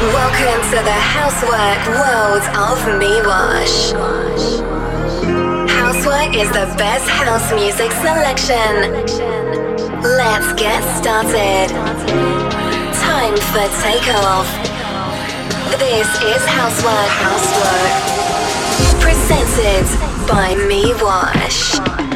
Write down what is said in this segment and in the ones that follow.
Welcome to the Housework world of Me Wash. Housework is the best house music selection. Let's get started. Time for takeoff. This is Housework Housework. Presented by Me Wash.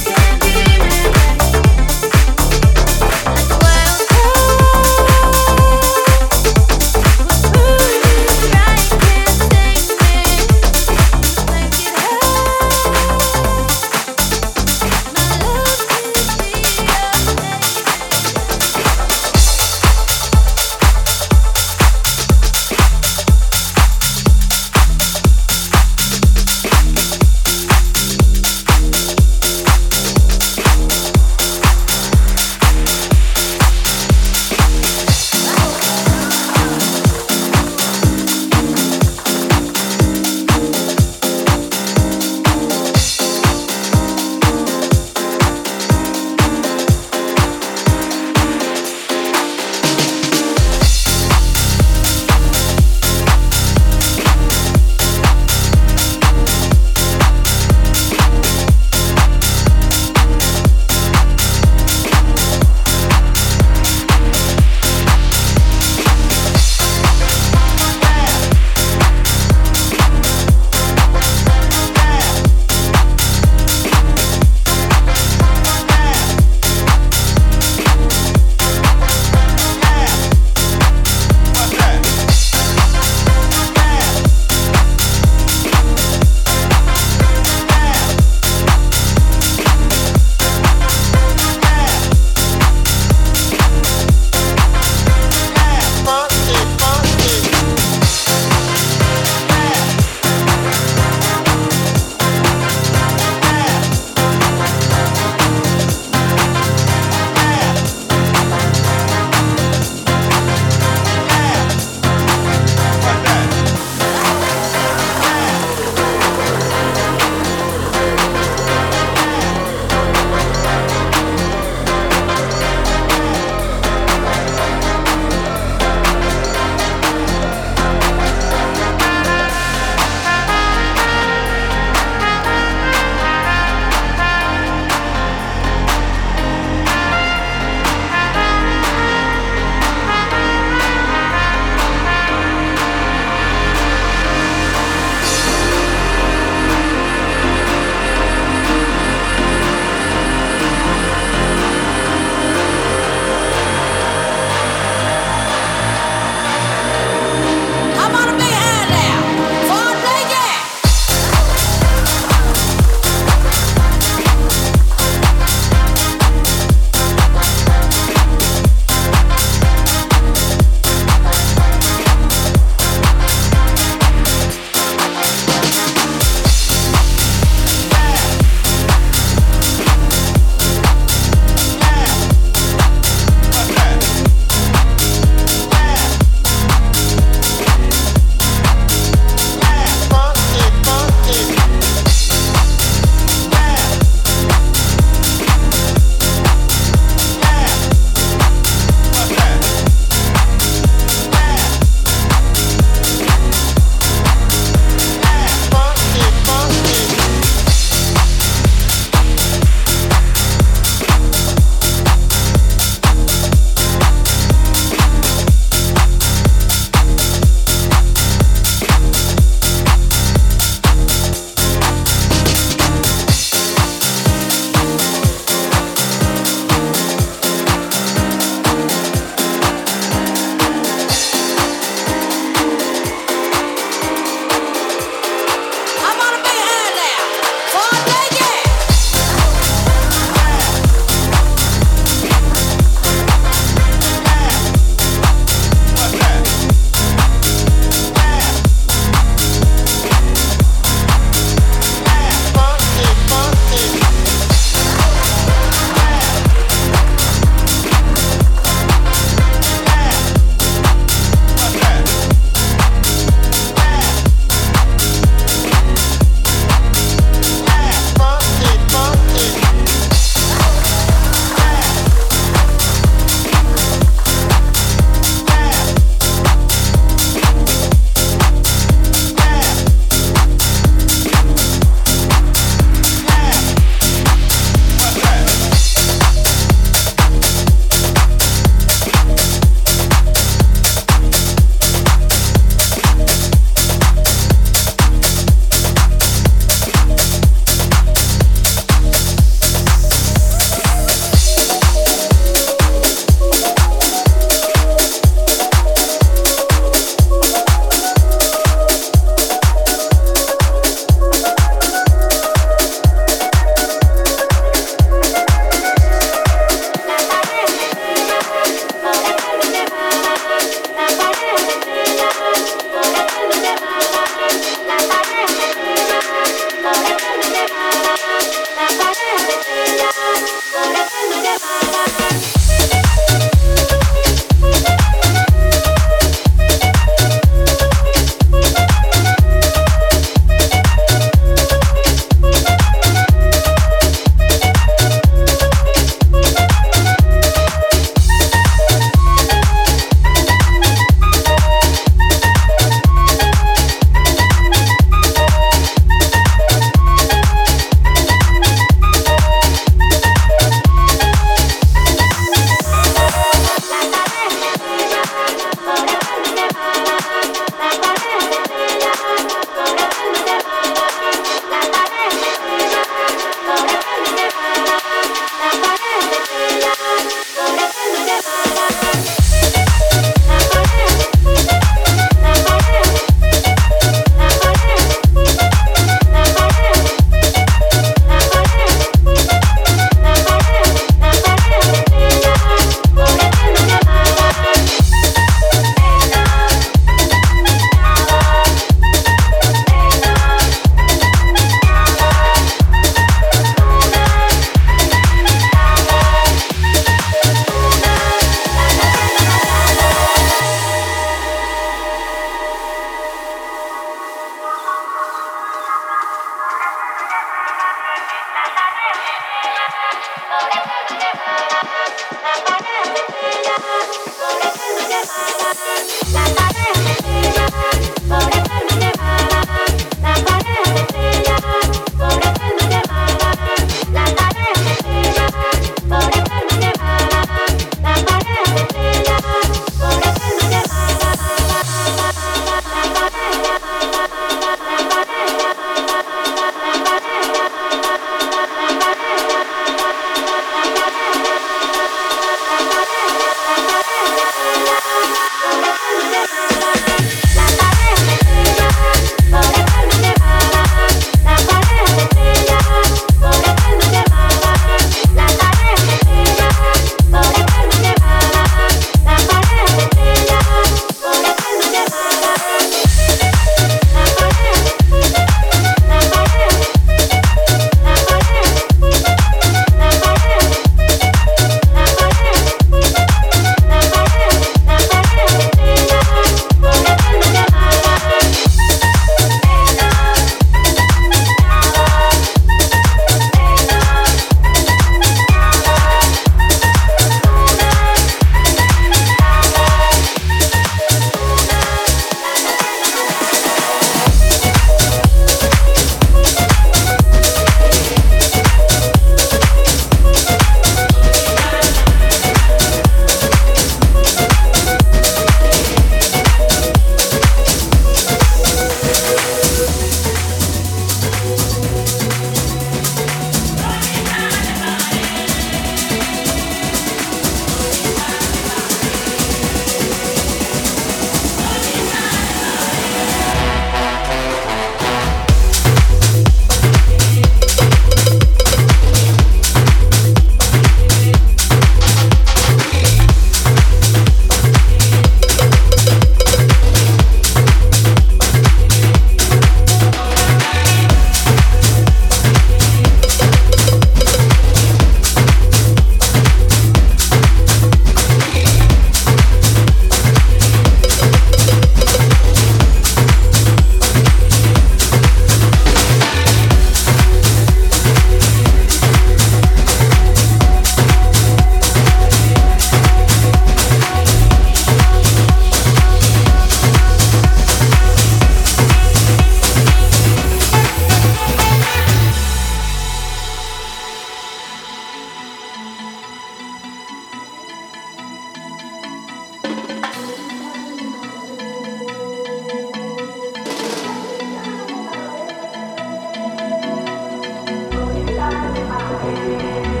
Música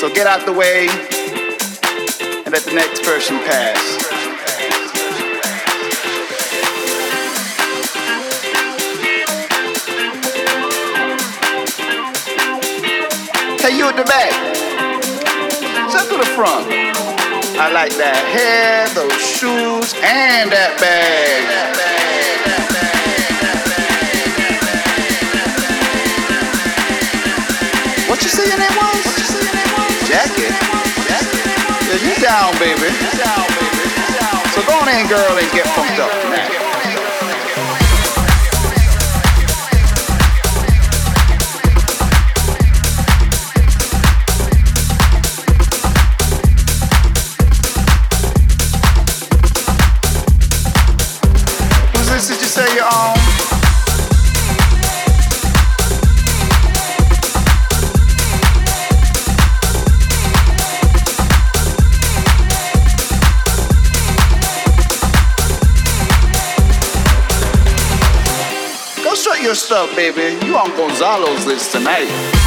So get out the way and let the next person pass. Hey, you at the back. Step to the front. I like that hair, those shoes, and that bag. What you say your name was? Jackie. Yeah, you down, baby. So go on in, girl, and get pumped up your baby. You on Gonzalo's list tonight.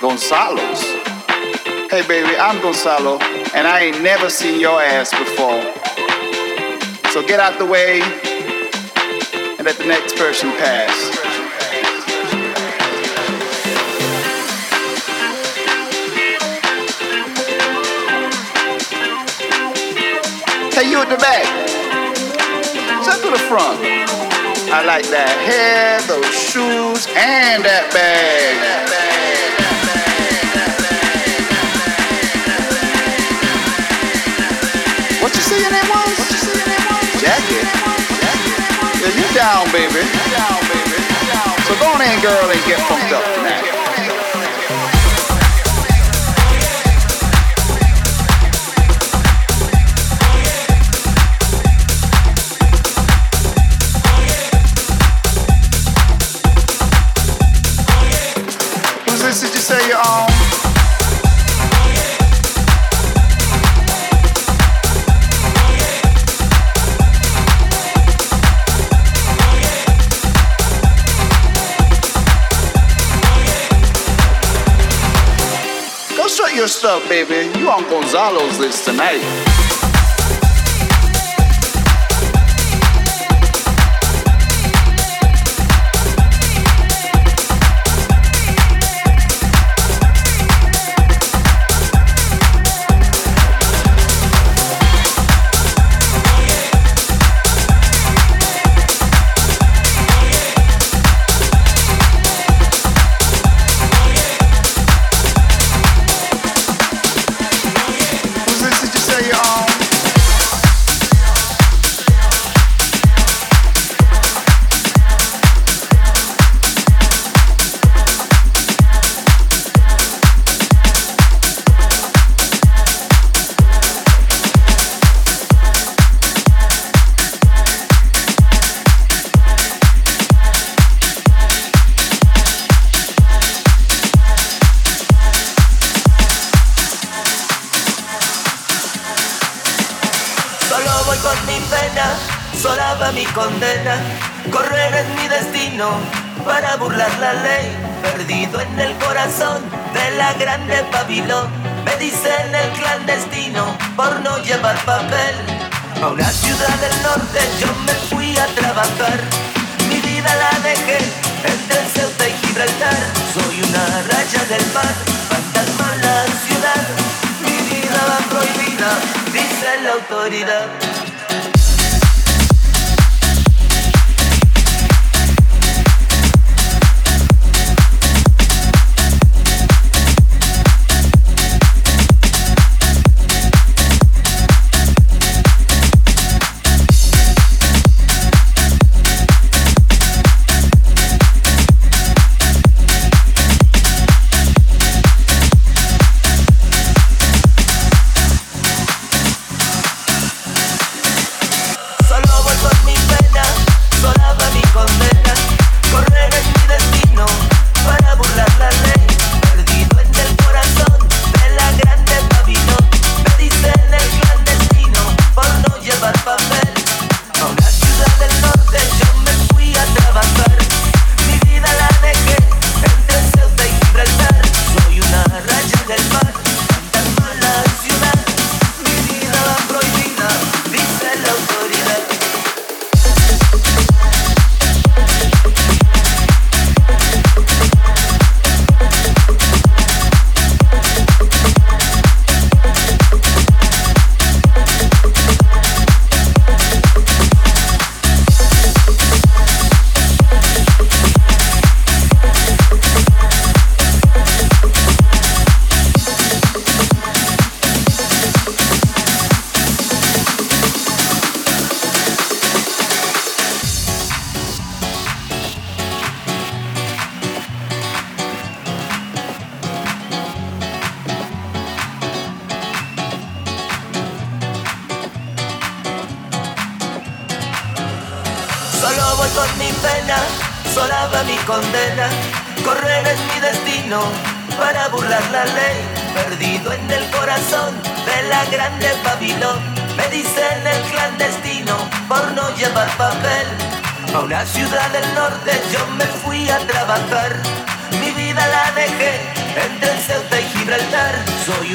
Gonzalo's. Hey baby, I'm Gonzalo, and I ain't never seen your ass before. So get out the way and let the next person pass. Hey, you at the back. Step to the front. I like that hair, those shoes, and that bag. That bag. say your name was? What you your name was? Jackie. Yeah, you down, baby. Down, baby. So go on in, girl, and get pumped up stuff, baby. You on Gonzalo's list tonight.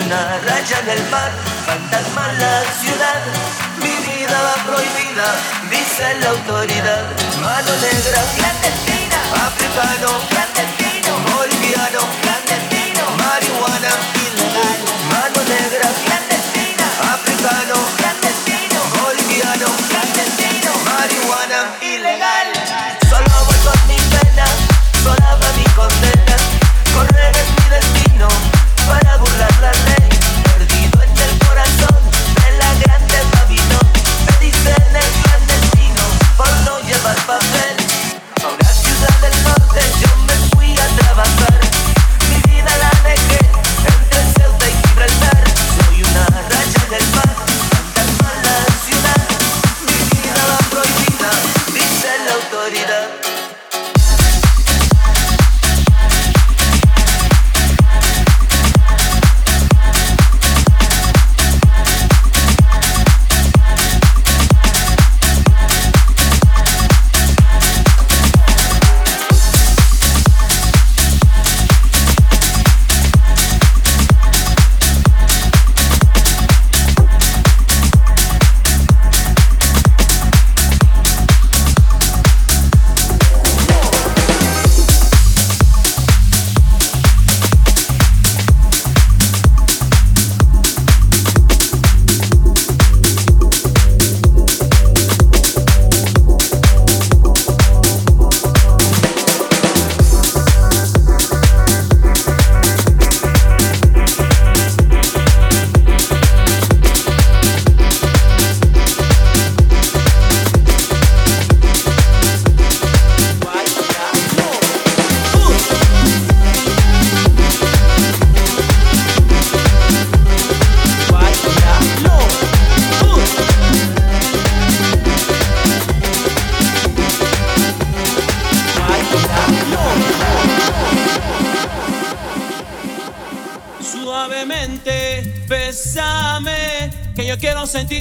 una raya en el mar, fantasma la ciudad. Mi vida va prohibida, dice la autoridad. Mano negra, clandestina, africano, clandestino, boliviano, clandestino, marihuana, ilegal. Mano negra, clandestina, africano, clandestino, boliviano, clandestino, marihuana, ilegal.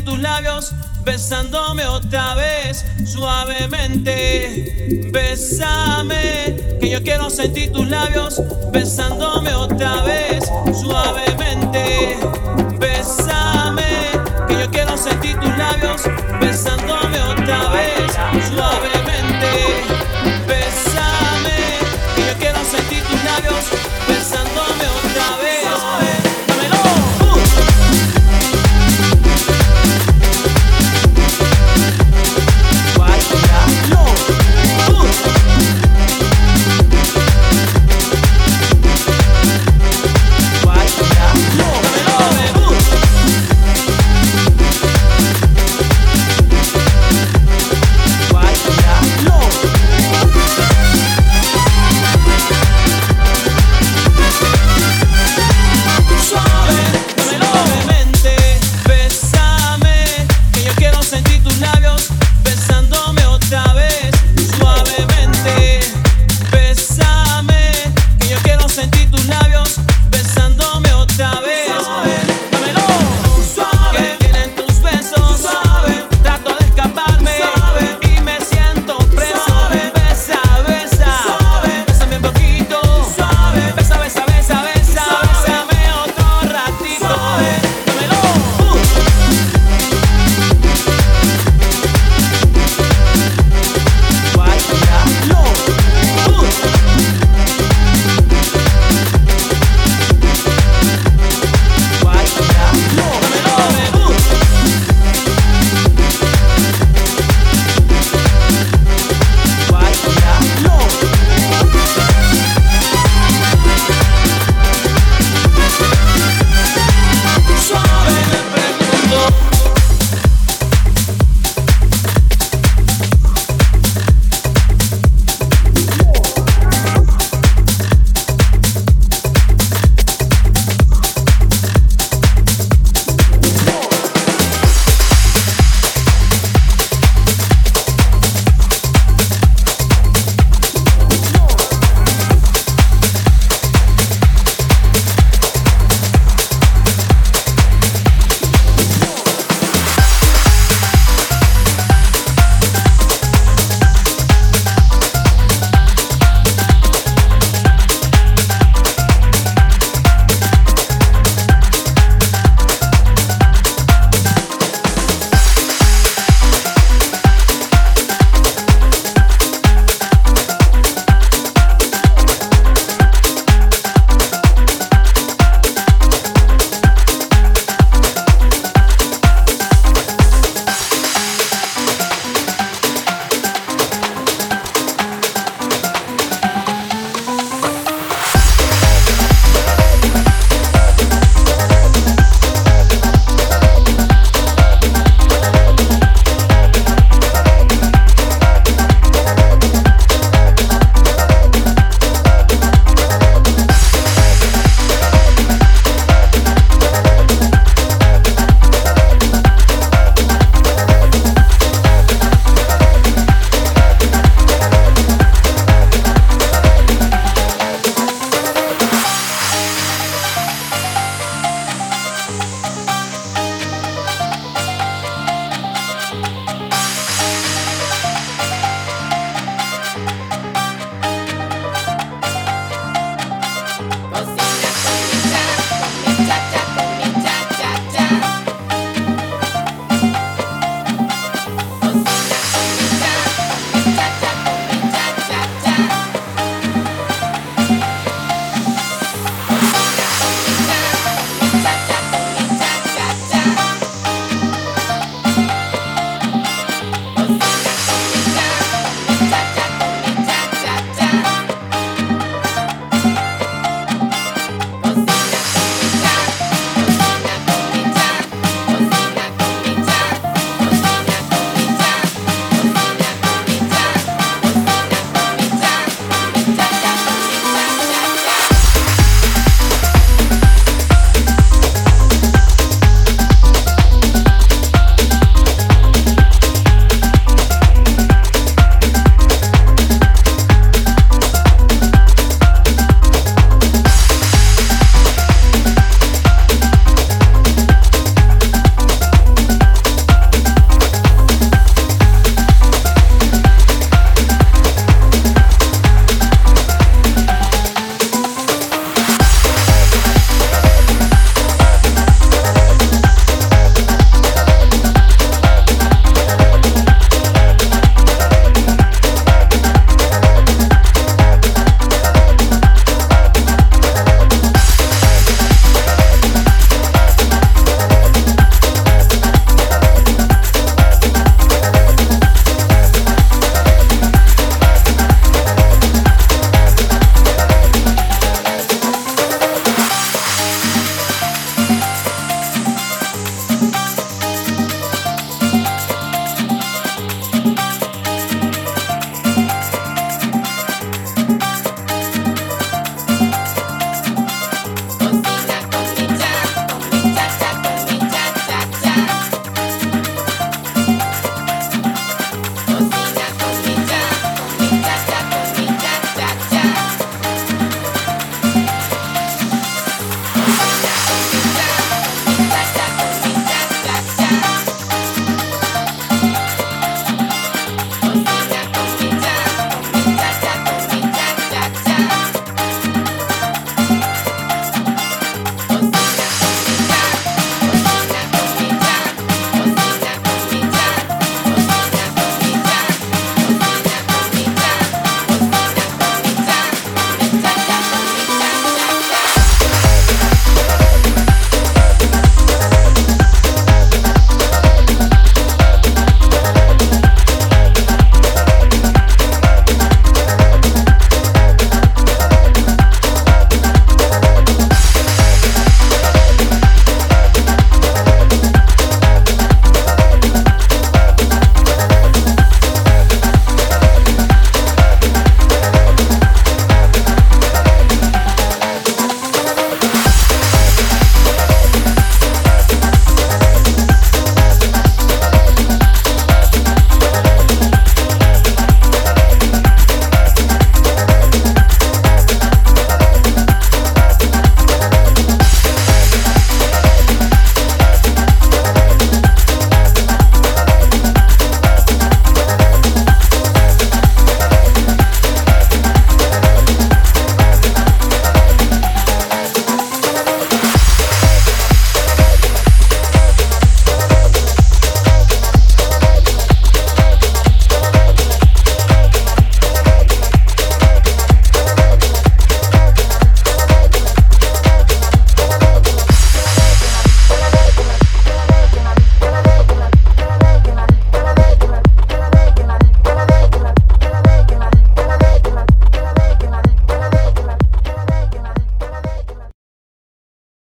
tus labios besándome otra vez suavemente. Bésame, que yo quiero sentir tus labios besándome otra vez.